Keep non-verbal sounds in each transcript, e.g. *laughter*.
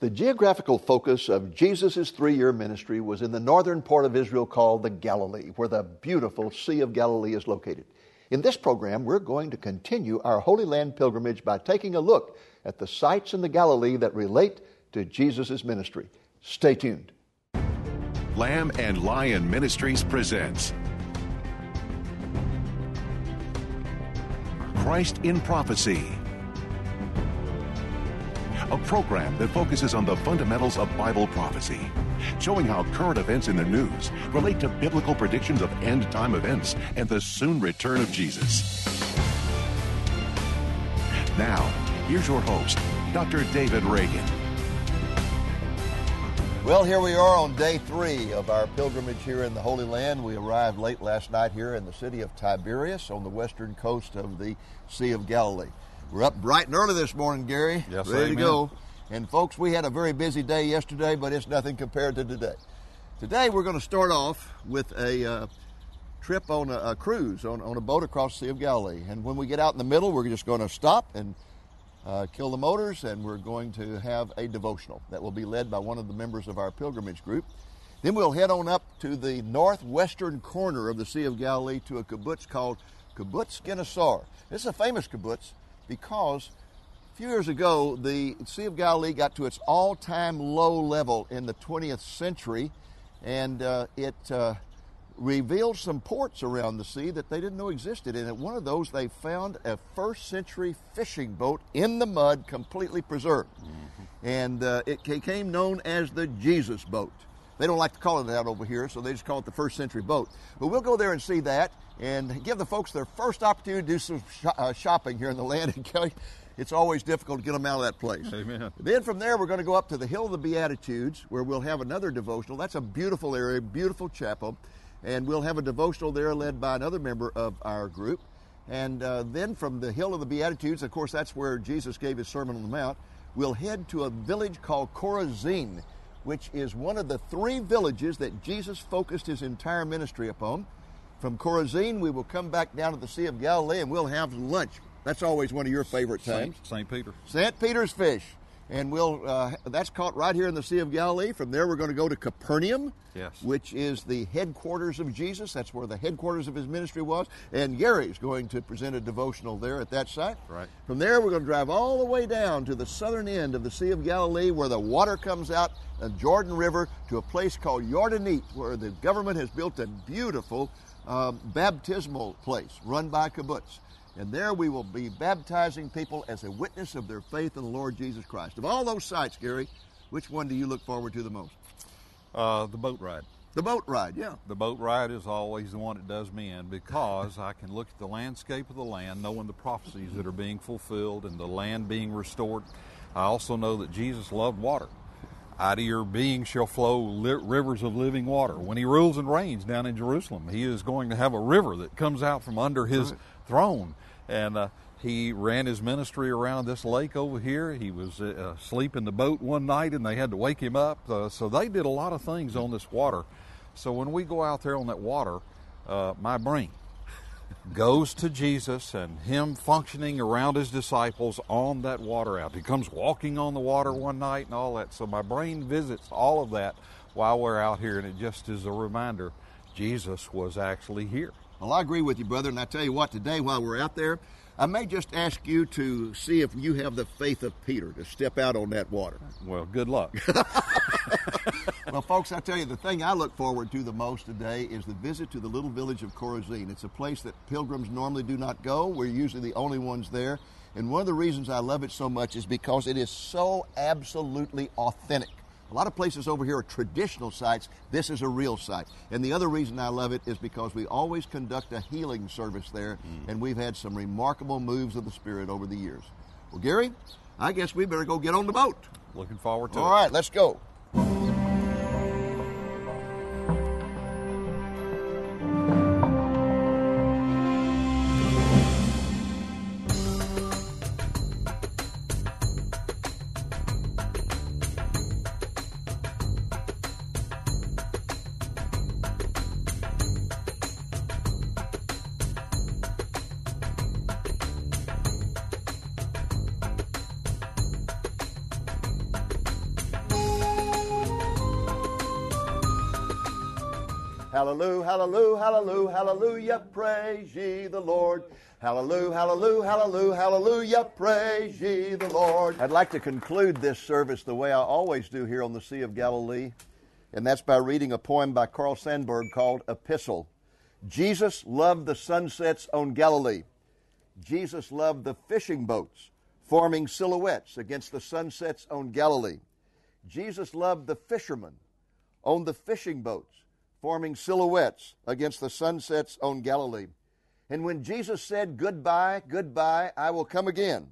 The geographical focus of Jesus' three year ministry was in the northern part of Israel called the Galilee, where the beautiful Sea of Galilee is located. In this program, we're going to continue our Holy Land pilgrimage by taking a look at the sites in the Galilee that relate to Jesus' ministry. Stay tuned. Lamb and Lion Ministries presents Christ in Prophecy a program that focuses on the fundamentals of Bible prophecy, showing how current events in the news relate to biblical predictions of end time events and the soon return of Jesus. Now, here's your host, Dr. David Reagan. Well, here we are on day three of our pilgrimage here in the Holy Land. We arrived late last night here in the city of Tiberias on the western coast of the Sea of Galilee. We're up bright and early this morning, Gary. Yes, ready amen. to go. And folks, we had a very busy day yesterday, but it's nothing compared to today. Today we're going to start off with a uh, trip on a, a cruise on, on, a boat across the Sea of Galilee. And when we get out in the middle, we're just going to stop and uh, kill the motors, and we're going to have a devotional that will be led by one of the members of our pilgrimage group. Then we'll head on up to the northwestern corner of the Sea of Galilee to a kibbutz called Kibbutz Gennesaar. This is a famous kibbutz because a few years ago, the Sea of Galilee got to its all time low level in the 20th century, and uh, it uh, revealed some ports around the sea that they didn't know existed. And at one of those, they found a first century fishing boat in the mud, completely preserved. Mm-hmm. And uh, it became known as the Jesus boat. They don't like to call it that over here, so they just call it the first century boat. But we'll go there and see that and give the folks their first opportunity to do some sh- uh, shopping here in the land. *laughs* And Kelly, it's always difficult to get them out of that place. Amen. Then from there, we're going to go up to the Hill of the Beatitudes, where we'll have another devotional. That's a beautiful area, beautiful chapel, and we'll have a devotional there led by another member of our group. And uh, then from the Hill of the Beatitudes, of course, that's where Jesus gave his Sermon on the Mount. We'll head to a village called Chorazin, which is one of the three villages that Jesus focused his entire ministry upon. From Chorazin, we will come back down to the Sea of Galilee and we'll have lunch. That's always one of your favorite times. St. Peter. St. Peter's fish. And we'll uh, that's caught right here in the Sea of Galilee. From there, we're going to go to Capernaum, yes. which is the headquarters of Jesus. That's where the headquarters of his ministry was. And Gary's going to present a devotional there at that site. Right. From there, we're going to drive all the way down to the southern end of the Sea of Galilee, where the water comes out the Jordan River to a place called Yardenit, where the government has built a beautiful um, baptismal place run by kibbutz. And there we will be baptizing people as a witness of their faith in the Lord Jesus Christ. Of all those sites, Gary, which one do you look forward to the most? Uh, the boat ride. The boat ride, yeah. The boat ride is always the one that does me in because I can look at the landscape of the land, knowing the prophecies that are being fulfilled and the land being restored. I also know that Jesus loved water. Out of your being shall flow li- rivers of living water. When he rules and reigns down in Jerusalem, he is going to have a river that comes out from under his right. throne. And uh, he ran his ministry around this lake over here. He was uh, asleep in the boat one night and they had to wake him up. Uh, so they did a lot of things on this water. So when we go out there on that water, uh, my brain goes to Jesus and him functioning around his disciples on that water out. He comes walking on the water one night and all that. So my brain visits all of that while we're out here, and it just is a reminder Jesus was actually here. Well, I agree with you, brother. And I tell you what, today while we're out there, I may just ask you to see if you have the faith of Peter to step out on that water. Well, good luck. *laughs* *laughs* well, folks, I tell you, the thing I look forward to the most today is the visit to the little village of Chorazin. It's a place that pilgrims normally do not go. We're usually the only ones there. And one of the reasons I love it so much is because it is so absolutely authentic. A lot of places over here are traditional sites. This is a real site. And the other reason I love it is because we always conduct a healing service there, mm. and we've had some remarkable moves of the Spirit over the years. Well, Gary, I guess we better go get on the boat. Looking forward to All it. All right, let's go. Hallelujah, praise ye the Lord. Hallelujah, hallelujah, hallelujah, hallelujah, praise ye the Lord. I'd like to conclude this service the way I always do here on the Sea of Galilee, and that's by reading a poem by Carl Sandburg called Epistle. Jesus loved the sunsets on Galilee. Jesus loved the fishing boats forming silhouettes against the sunsets on Galilee. Jesus loved the fishermen on the fishing boats forming silhouettes against the sunsets on Galilee. And when Jesus said, Goodbye, goodbye, I will come again,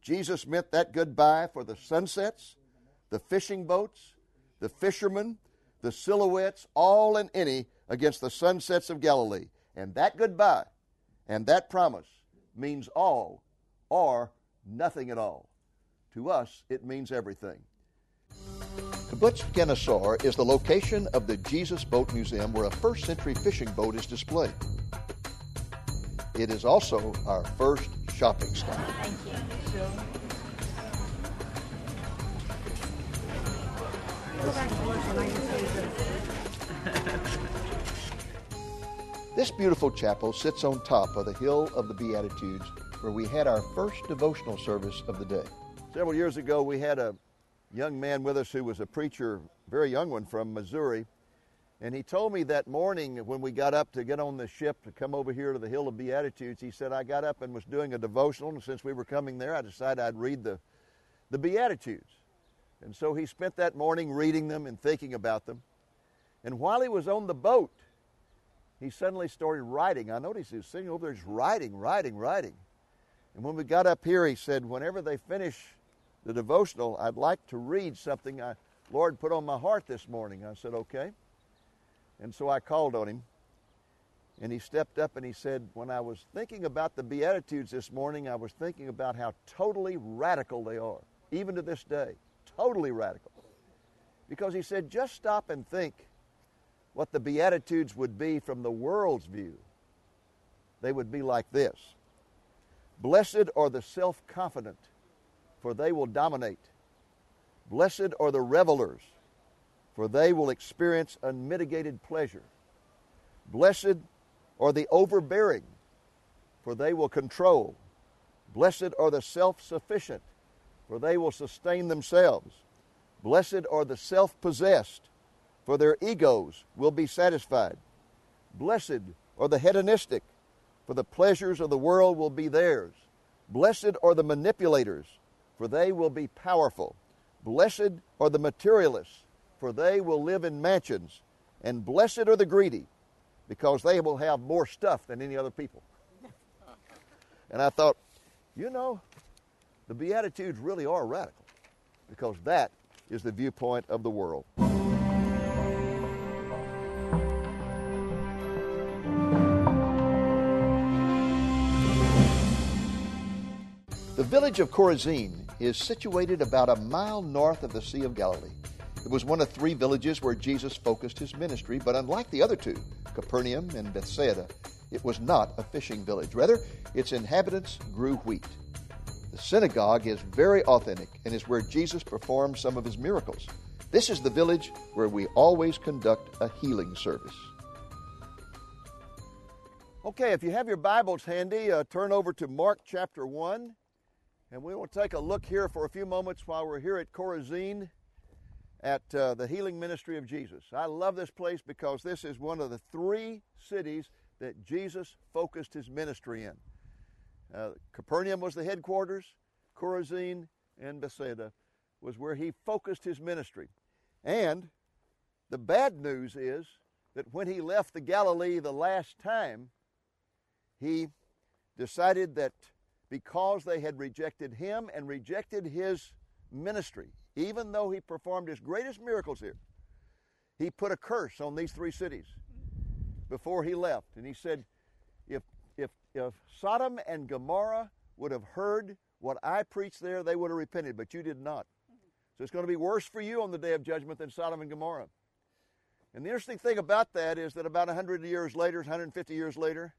Jesus meant that goodbye for the sunsets, the fishing boats, the fishermen, the silhouettes, all and any against the sunsets of Galilee. And that goodbye and that promise means all or nothing at all. To us, it means everything. Kibbutz Ginosar is the location of the Jesus Boat Museum where a first century fishing boat is displayed. It is also our first shopping stop. Thank you. *laughs* This beautiful chapel sits on top of the Hill of the Beatitudes where we had our first devotional service of the day. Several years ago, we had a young man with us who was a preacher, very young one from Missouri. And he told me that morning when we got up to get on the ship to come over here to the Hill of Beatitudes, he said, I got up and was doing a devotional, and since we were coming there, I decided I'd read the, the Beatitudes. And so he spent that morning reading them and thinking about them. And while he was on the boat, he suddenly started writing. I noticed he was sitting over there just writing, writing, writing. And when we got up here, he said, whenever they finish the devotional, I'd like to read something I, Lord put on my heart this morning. I said, okay. And so I called on him. And he stepped up and he said, When I was thinking about the Beatitudes this morning, I was thinking about how totally radical they are, even to this day. Totally radical. Because he said, Just stop and think what the Beatitudes would be from the world's view. They would be like this Blessed are the self confident, for they will dominate. Blessed are the revelers, for they will experience unmitigated pleasure. Blessed are the overbearing, for they will control. Blessed are the self sufficient, for they will sustain themselves. Blessed are the self possessed, for their egos will be satisfied. Blessed are the hedonistic, for the pleasures of the world will be theirs. Blessed are the manipulators, for they will be powerful. Blessed are the materialists, for they will live in mansions. And blessed are the greedy, because they will have more stuff than any other people. *laughs* And I thought, you know, the Beatitudes really are radical, because that is the viewpoint of the world. Village of Chorazin is situated about a mile north of the Sea of Galilee. It was one of three villages where Jesus focused his ministry, but unlike the other two, Capernaum and Bethsaida, it was not a fishing village. Rather, its inhabitants grew wheat. The synagogue is very authentic and is where Jesus performed some of his miracles. This is the village where we always conduct a healing service. Okay, if you have your Bibles handy, uh, turn over to Mark chapter 1. And we will take a look here for a few moments while we're here at Chorazin at uh, the Healing Ministry of Jesus. I love this place because this is one of the three cities that Jesus focused his ministry in. Uh, Capernaum was the headquarters, Chorazin and Bethsaida was where he focused his ministry. And the bad news is that when he left the Galilee the last time, he decided that because they had rejected him and rejected his ministry, even though he performed his greatest miracles here, he put a curse on these three cities before he left. And he said, if, if, if Sodom and Gomorrah would have heard what I preached there, they would have repented, but you did not. So it's going to be worse for you on the day of judgment than Sodom and Gomorrah. And the interesting thing about that is that about 100 years later, 150 years later,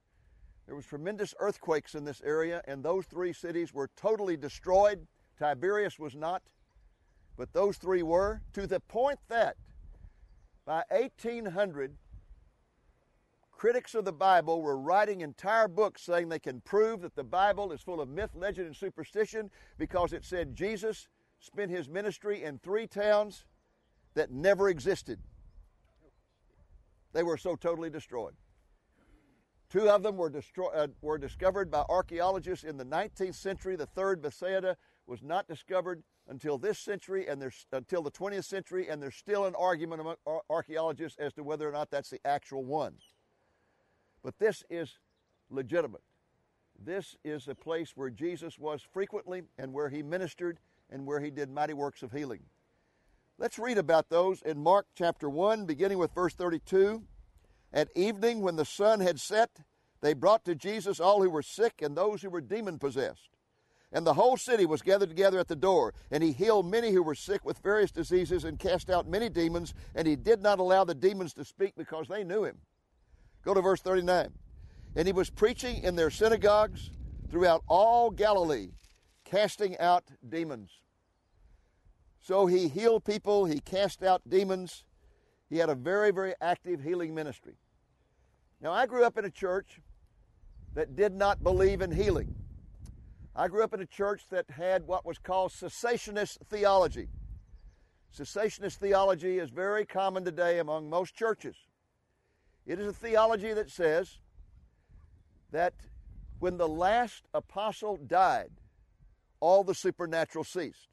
there was tremendous earthquakes in this area, and those three cities were totally destroyed. Tiberias was not, but those three were, to the point that by 1800, critics of the Bible were writing entire books saying they can prove that the Bible is full of myth, legend, and superstition because it said Jesus spent his ministry in three towns that never existed. They were so totally destroyed. Two of them were, destroy, uh, were discovered by archaeologists in the 19th century. The third, Bethsaida, was not discovered until this century and there's until the 20th century, and there's still an argument among archaeologists as to whether or not that's the actual one. But this is legitimate. This is a place where Jesus was frequently and where he ministered and where he did mighty works of healing. Let's read about those in Mark chapter 1, beginning with verse 32. At evening, when the sun had set, they brought to Jesus all who were sick and those who were demon possessed. And the whole city was gathered together at the door, and he healed many who were sick with various diseases and cast out many demons, and he did not allow the demons to speak because they knew him. Go to verse 39. And he was preaching in their synagogues throughout all Galilee, casting out demons. So he healed people, he cast out demons. He had a very, very active healing ministry. Now, I grew up in a church that did not believe in healing. I grew up in a church that had what was called cessationist theology. Cessationist theology is very common today among most churches. It is a theology that says that when the last apostle died, all the supernatural ceased.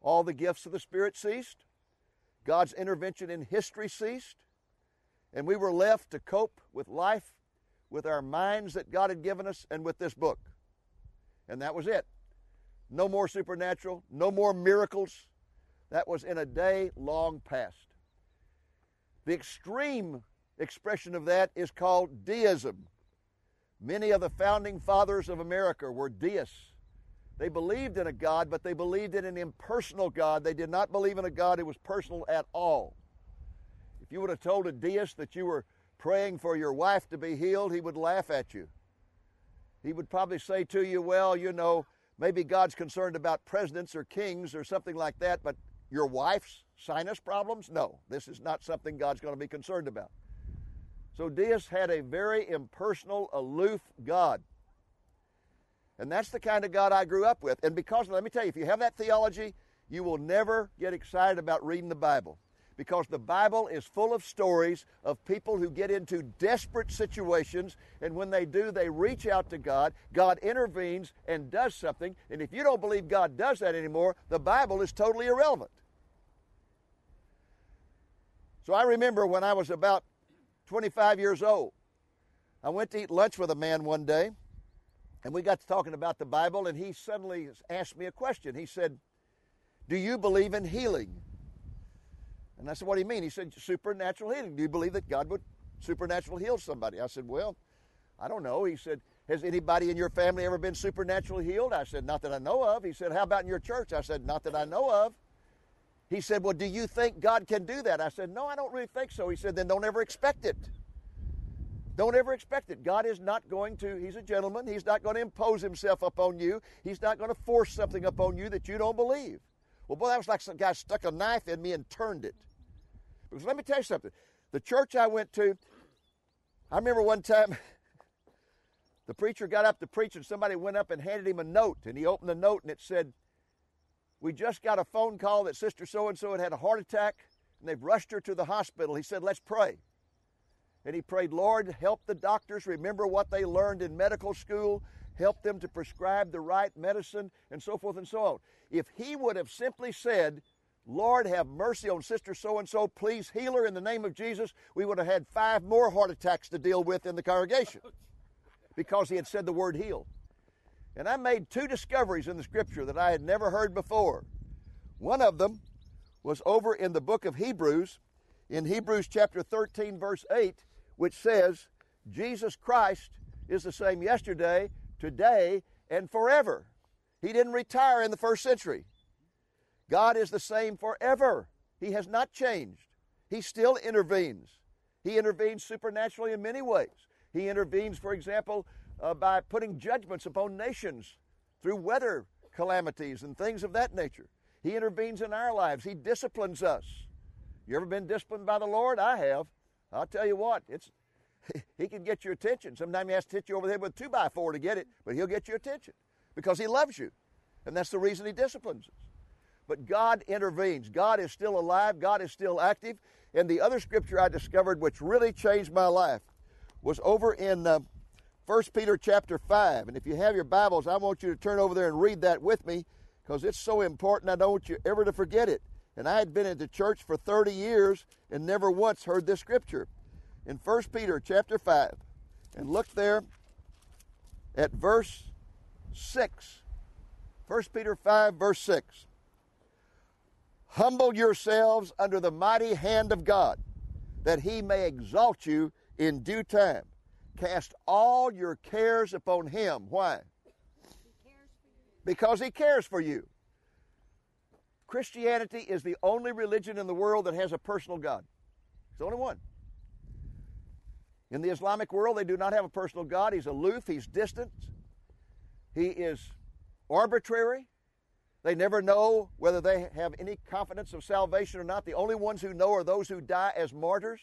All the gifts of the Spirit ceased. God's intervention in history ceased. And we were left to cope with life with our minds that God had given us and with this book. And that was it. No more supernatural, no more miracles. That was in a day long past. The extreme expression of that is called deism. Many of the founding fathers of America were deists. They believed in a God, but they believed in an impersonal God. They did not believe in a God who was personal at all. If you would have told a deist that you were praying for your wife to be healed, he would laugh at you. He would probably say to you, Well, you know, maybe God's concerned about presidents or kings or something like that, but your wife's sinus problems? No, this is not something God's going to be concerned about. So deists had a very impersonal, aloof God. And that's the kind of God I grew up with. And because, let me tell you, if you have that theology, you will never get excited about reading the Bible. Because the Bible is full of stories of people who get into desperate situations, and when they do, they reach out to God. God intervenes and does something. And if you don't believe God does that anymore, the Bible is totally irrelevant. So I remember when I was about 25 years old, I went to eat lunch with a man one day and we got to talking about the Bible, and he suddenly asked me a question. He said, Do you believe in healing? And I said, What do you mean? He said, Supernatural healing. Do you believe that God would supernatural heal somebody? I said, Well, I don't know. He said, Has anybody in your family ever been supernaturally healed? I said, Not that I know of. He said, How about in your church? I said, Not that I know of. He said, Well, do you think God can do that? I said, No, I don't really think so. He said, Then don't ever expect it. Don't ever expect it. God is not going to, He's a gentleman. He's not going to impose Himself upon you. He's not going to force something upon you that you don't believe. Well, boy, that was like some guy stuck a knife in me and turned it. Because let me tell you something. The church I went to, I remember one time *laughs* the preacher got up to preach and somebody went up and handed him a note. And he opened the note and it said, We just got a phone call that Sister so and so had had a heart attack and they've rushed her to the hospital. He said, Let's pray and he prayed, Lord, help the doctors remember what they learned in medical school, help them to prescribe the right medicine, and so forth and so on. If he would have simply said, Lord, have mercy on Sister so and so, please heal her in the name of Jesus, we would have had five more heart attacks to deal with in the congregation because he had said the word heal. And I made two discoveries in the scripture that I had never heard before. One of them was over in the book of Hebrews, in Hebrews chapter 13, verse 8 which says Jesus Christ is the same yesterday, today, and forever. He didn't retire in the first century. God is the same forever. He has not changed. He still intervenes. He intervenes supernaturally in many ways. He intervenes, for example, uh, by putting judgments upon nations through weather calamities and things of that nature. He intervenes in our lives. He disciplines us. You ever been disciplined by the Lord? I have. I'll tell you what, it's *laughs* he can get your attention. Sometimes he has to hit you over the head with a two by four to get it, but he'll get your attention because he loves you. And that's the reason he disciplines us. But God intervenes. God is still alive. God is still active. And the other scripture I discovered, which really changed my life, was over in uh, 1 Peter chapter 5. And if you have your Bibles, I want you to turn over there and read that with me because it's so important. I don't want you ever to forget it. And I had been in the church for 30 years and never once heard this scripture. In 1 Peter chapter 5, and look there at verse 6. 1 Peter 5, verse 6. Humble yourselves under the mighty hand of God, that he may exalt you in due time. Cast all your cares upon him. Why? Because he cares for you. Christianity is the only religion in the world that has a personal God. It's the only one. In the Islamic world, they do not have a personal God. He's aloof, he's distant, he is arbitrary. They never know whether they have any confidence of salvation or not. The only ones who know are those who die as martyrs.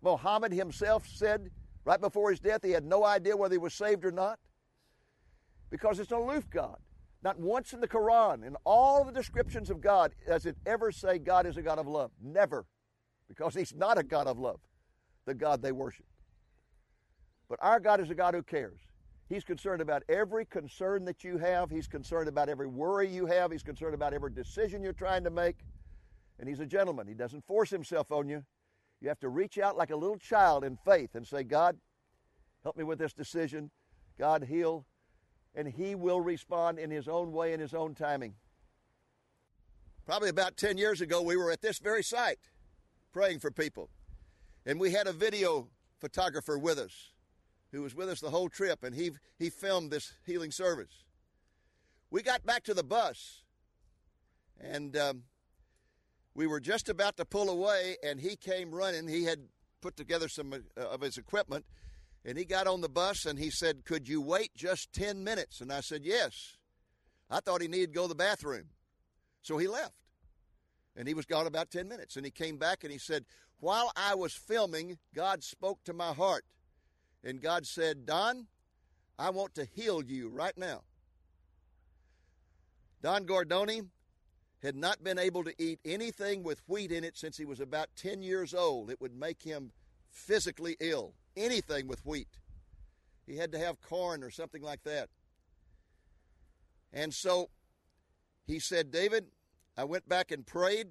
Muhammad himself said right before his death he had no idea whether he was saved or not because it's an aloof God. Not once in the Quran, in all the descriptions of God, does it ever say God is a God of love. Never. Because He's not a God of love, the God they worship. But our God is a God who cares. He's concerned about every concern that you have. He's concerned about every worry you have. He's concerned about every decision you're trying to make. And He's a gentleman. He doesn't force Himself on you. You have to reach out like a little child in faith and say, God, help me with this decision. God, heal and He will respond in His own way, in His own timing. Probably about 10 years ago, we were at this very site praying for people. And we had a video photographer with us who was with us the whole trip, and he, he filmed this healing service. We got back to the bus, and um, we were just about to pull away, and he came running. He had put together some uh, of his equipment, and he got on the bus and he said, Could you wait just 10 minutes? And I said, Yes. I thought he needed to go to the bathroom. So he left. And he was gone about 10 minutes. And he came back and he said, While I was filming, God spoke to my heart. And God said, Don, I want to heal you right now. Don Gordoni had not been able to eat anything with wheat in it since he was about 10 years old. It would make him physically ill anything with wheat. He had to have corn or something like that. And so he said, David, I went back and prayed,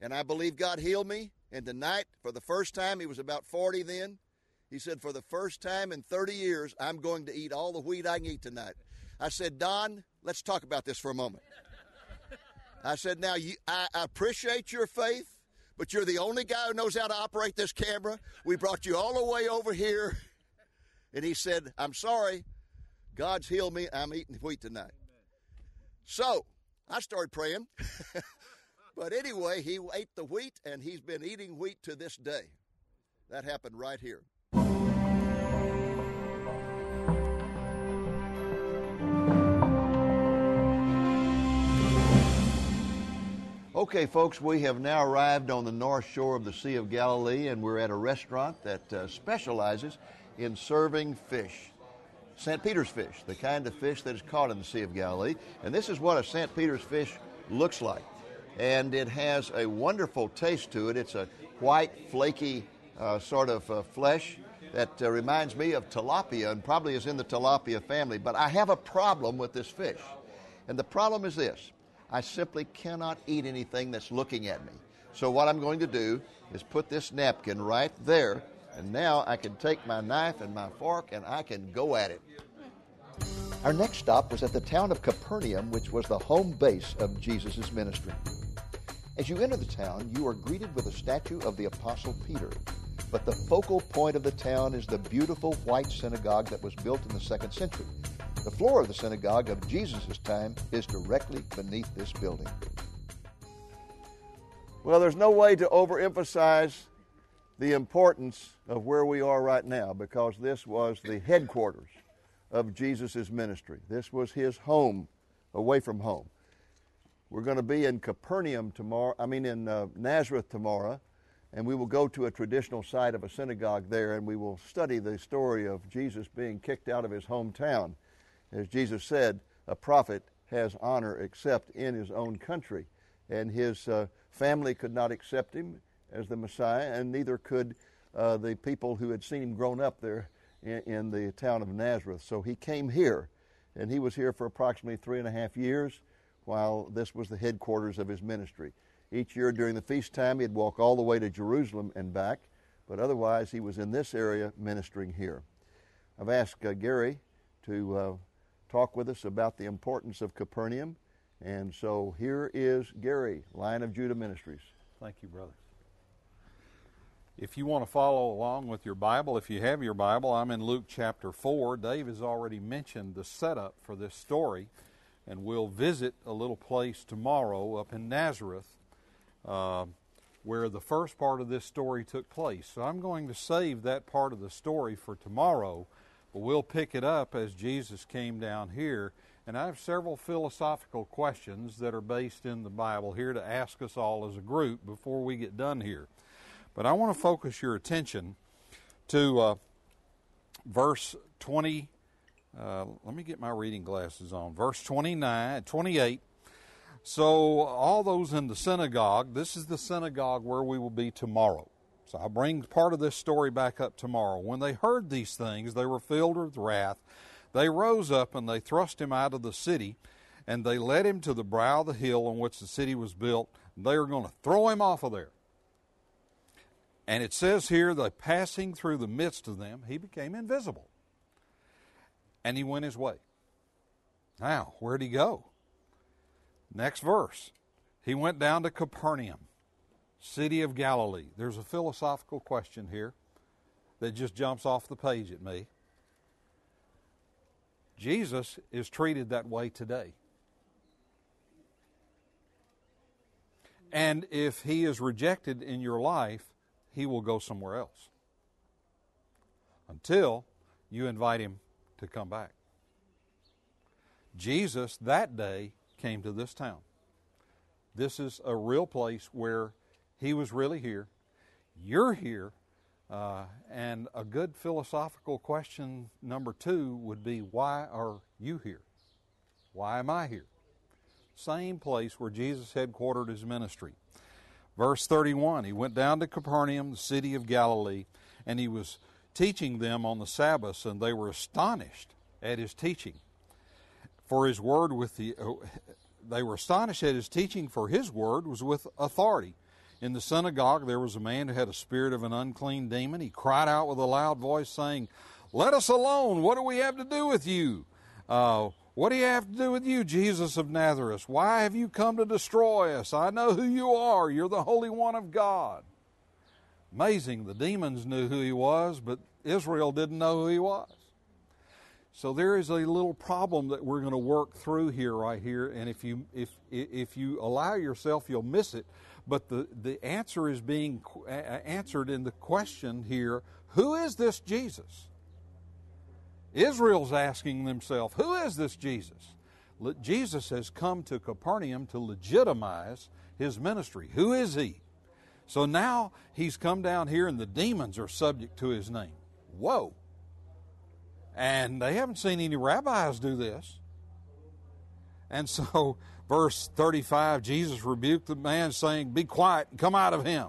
and I believe God healed me. And tonight, for the first time, he was about 40 then, he said, For the first time in 30 years, I'm going to eat all the wheat I can eat tonight. I said, Don, let's talk about this for a moment. I said, Now, you, I appreciate your faith but you're the only guy who knows how to operate this camera. We brought you all the way over here. And he said, I'm sorry. God's healed me. I'm eating wheat tonight. So I started praying. *laughs* but anyway, he ate the wheat and he's been eating wheat to this day. That happened right here. Okay, folks, we have now arrived on the north shore of the Sea of Galilee, and we're at a restaurant that uh, specializes in serving fish. St. Peter's fish, the kind of fish that is caught in the Sea of Galilee. And this is what a St. Peter's fish looks like. And it has a wonderful taste to it. It's a white, flaky uh, sort of uh, flesh that uh, reminds me of tilapia and probably is in the tilapia family. But I have a problem with this fish. And the problem is this I simply cannot eat anything that's looking at me. So what I'm going to do is put this napkin right there, and now I can take my knife and my fork and I can go at it. Our next stop was at the town of Capernaum, which was the home base of Jesus' ministry. As you enter the town, you are greeted with a statue of the Apostle Peter. But the focal point of the town is the beautiful white synagogue that was built in the second century. The floor of the synagogue of Jesus' time is directly beneath this building. Well, there's no way to overemphasize the importance of where we are right now because this was the headquarters of Jesus' ministry. This was his home away from home. We're going to be in Capernaum tomorrow, I mean in uh, Nazareth tomorrow, and we will go to a traditional site of a synagogue there and we will study the story of Jesus being kicked out of his hometown. As Jesus said, a prophet has honor except in his own country. And his uh, family could not accept him as the Messiah, and neither could uh, the people who had seen him grown up there in, in the town of Nazareth. So he came here, and he was here for approximately three and a half years while this was the headquarters of his ministry. Each year during the feast time, he'd walk all the way to Jerusalem and back, but otherwise, he was in this area ministering here. I've asked uh, Gary to uh, talk with us about the importance of Capernaum, and so here is Gary, Lion of Judah Ministries. Thank you, brother. If you want to follow along with your Bible, if you have your Bible, I'm in Luke chapter 4. Dave has already mentioned the setup for this story, and we'll visit a little place tomorrow up in Nazareth uh, where the first part of this story took place. So I'm going to save that part of the story for tomorrow, we'll pick it up as Jesus came down here. And I have several philosophical questions that are based in the Bible here to ask us all as a group before we get done here. But I want to focus your attention to uh, verse 20. Uh, let me get my reading glasses on. Verse 29, 28 so, all those in the synagogue, this is the synagogue where we will be tomorrow. So, I'll bring part of this story back up tomorrow. When they heard these things, they were filled with wrath. They rose up and they thrust him out of the city, and they led him to the brow of the hill on which the city was built. They were going to throw him off of there. And it says here that passing through the midst of them, he became invisible. And he went his way. Now, where'd he go? Next verse. He went down to Capernaum, city of Galilee. There's a philosophical question here that just jumps off the page at me. Jesus is treated that way today. And if he is rejected in your life, he will go somewhere else until you invite him to come back. Jesus that day came to this town. This is a real place where he was really here. You're here. Uh, and a good philosophical question number two would be why are you here? Why am I here? Same place where Jesus headquartered his ministry. Verse 31 He went down to Capernaum, the city of Galilee, and he was teaching them on the Sabbath, and they were astonished at his teaching for his word with the they were astonished at his teaching for his word was with authority in the synagogue there was a man who had a spirit of an unclean demon. He cried out with a loud voice saying let us alone. What do we have to do with you? Uh, what do you have to do with you jesus of nazareth? Why have you come to destroy us? I know who you are. You're the holy one of god. Amazing. The demons knew who he was but israel didn't know who he was. So there is a little problem that we're going to work through here, right here, and if you if if you allow yourself, you'll miss it. But the the answer is being answered in the question here: Who is this Jesus? Israel's asking themselves, Who is this Jesus? Jesus has come to Capernaum to legitimize his ministry. Who is he? So now he's come down here, and the demons are subject to his name. Whoa! And they haven't seen any rabbis do this. And so, verse 35 Jesus rebuked the man, saying, Be quiet and come out of him.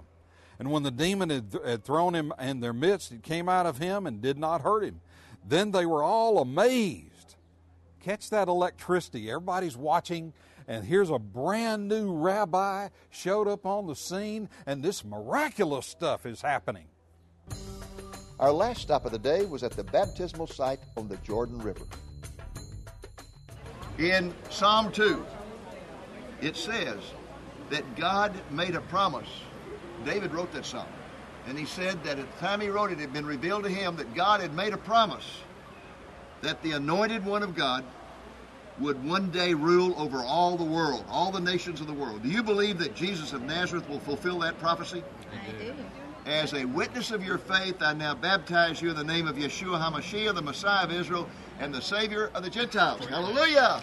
And when the demon had, th- had thrown him in their midst, it came out of him and did not hurt him. Then they were all amazed. Catch that electricity. Everybody's watching, and here's a brand new rabbi showed up on the scene, and this miraculous stuff is happening. Our last stop of the day was at the baptismal site on the Jordan River. In Psalm 2, it says that God made a promise. David wrote that psalm. And he said that at the time he wrote it, it had been revealed to him that God had made a promise that the anointed one of God would one day rule over all the world, all the nations of the world. Do you believe that Jesus of Nazareth will fulfill that prophecy? I do. As a witness of your faith, I now baptize you in the name of Yeshua HaMashiach, the Messiah of Israel, and the Savior of the Gentiles. Hallelujah!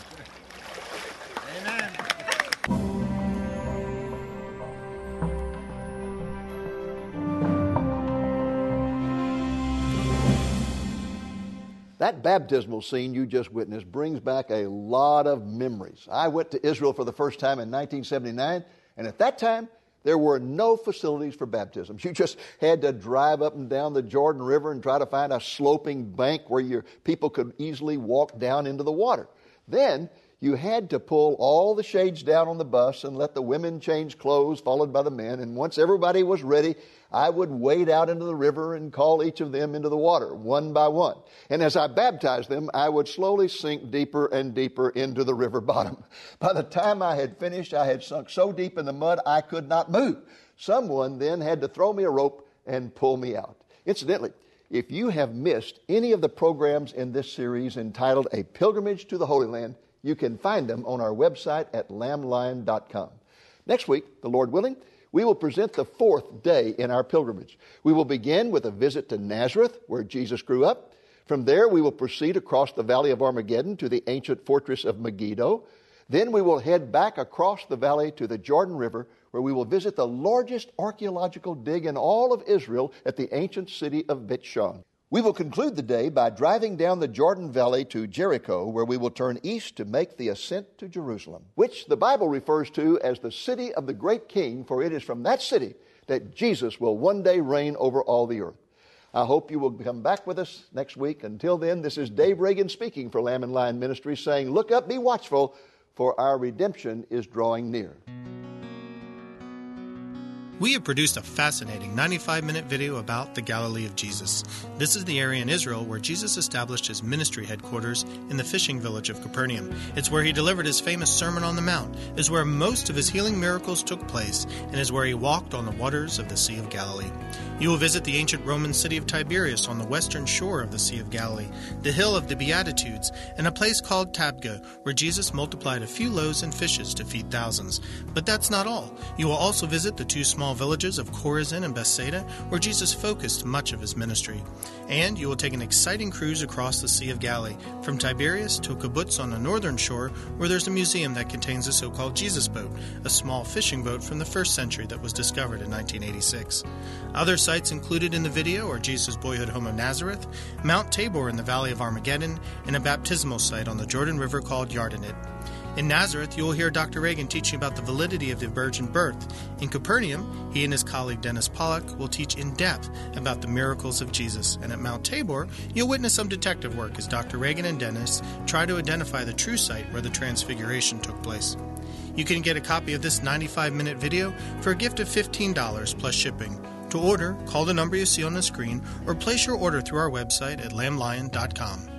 That baptismal scene you just witnessed brings back a lot of memories. I went to Israel for the first time in 1979, and at that time, there were no facilities for baptisms. *laughs* You just had to drive up and down the Jordan River and try to find a sloping bank where your people could easily walk down into the water. Then you had to pull all the shades down on the bus and let the women change clothes, followed by the men. And once everybody was ready, I would wade out into the river and call each of them into the water, one by one. And as I baptized them, I would slowly sink deeper and deeper into the river *laughs* bottom. By the time I had finished, I had sunk so deep in the mud I could not move. Someone then had to throw me a rope and pull me out. Incidentally, if you have missed any of the programs in this series entitled A Pilgrimage to the Holy Land, you can find them on our website at lamblion.com. Next week, the Lord willing, we will present the fourth day in our pilgrimage. We will begin with a visit to Nazareth, where Jesus grew up. From there, we will proceed across the valley of Armageddon to the ancient fortress of Megiddo. Then we will head back across the valley to the Jordan River, where we will visit the largest archaeological dig in all of Israel at the ancient city of Bet Shan. We will conclude the day by driving down the Jordan Valley to Jericho, where we will turn east to make the ascent to Jerusalem, which the Bible refers to as the city of the great king, for it is from that city that Jesus will one day reign over all the earth. I hope you will come back with us next week. Until then, this is Dave Reagan speaking for Lamb and Lion Ministries, saying, Look up, be watchful, for our redemption is drawing near. We have produced a fascinating 95 minute video about the Galilee of Jesus. This is the area in Israel where Jesus established his ministry headquarters in the fishing village of Capernaum. It's where he delivered his famous Sermon on the Mount, is where most of his healing miracles took place, and is where he walked on the waters of the Sea of Galilee. You will visit the ancient Roman city of Tiberias on the western shore of the Sea of Galilee, the hill of the Beatitudes, and a place called Tabgha, where Jesus multiplied a few loaves and fishes to feed thousands. But that's not all. You will also visit the two small villages of Chorazin and Bethsaida, where Jesus focused much of his ministry. And you will take an exciting cruise across the Sea of Galilee, from Tiberias to kibbutz on the northern shore, where there's a museum that contains a so called Jesus boat, a small fishing boat from the first century that was discovered in 1986. Other sites included in the video are Jesus' boyhood home of Nazareth, Mount Tabor in the Valley of Armageddon, and a baptismal site on the Jordan River called Yardenit. In Nazareth, you will hear Dr. Reagan teaching about the validity of the virgin birth. In Capernaum, he and his colleague Dennis Pollock will teach in depth about the miracles of Jesus. And at Mount Tabor, you'll witness some detective work as Dr. Reagan and Dennis try to identify the true site where the transfiguration took place. You can get a copy of this 95 minute video for a gift of $15 plus shipping. To order, call the number you see on the screen or place your order through our website at lamblion.com.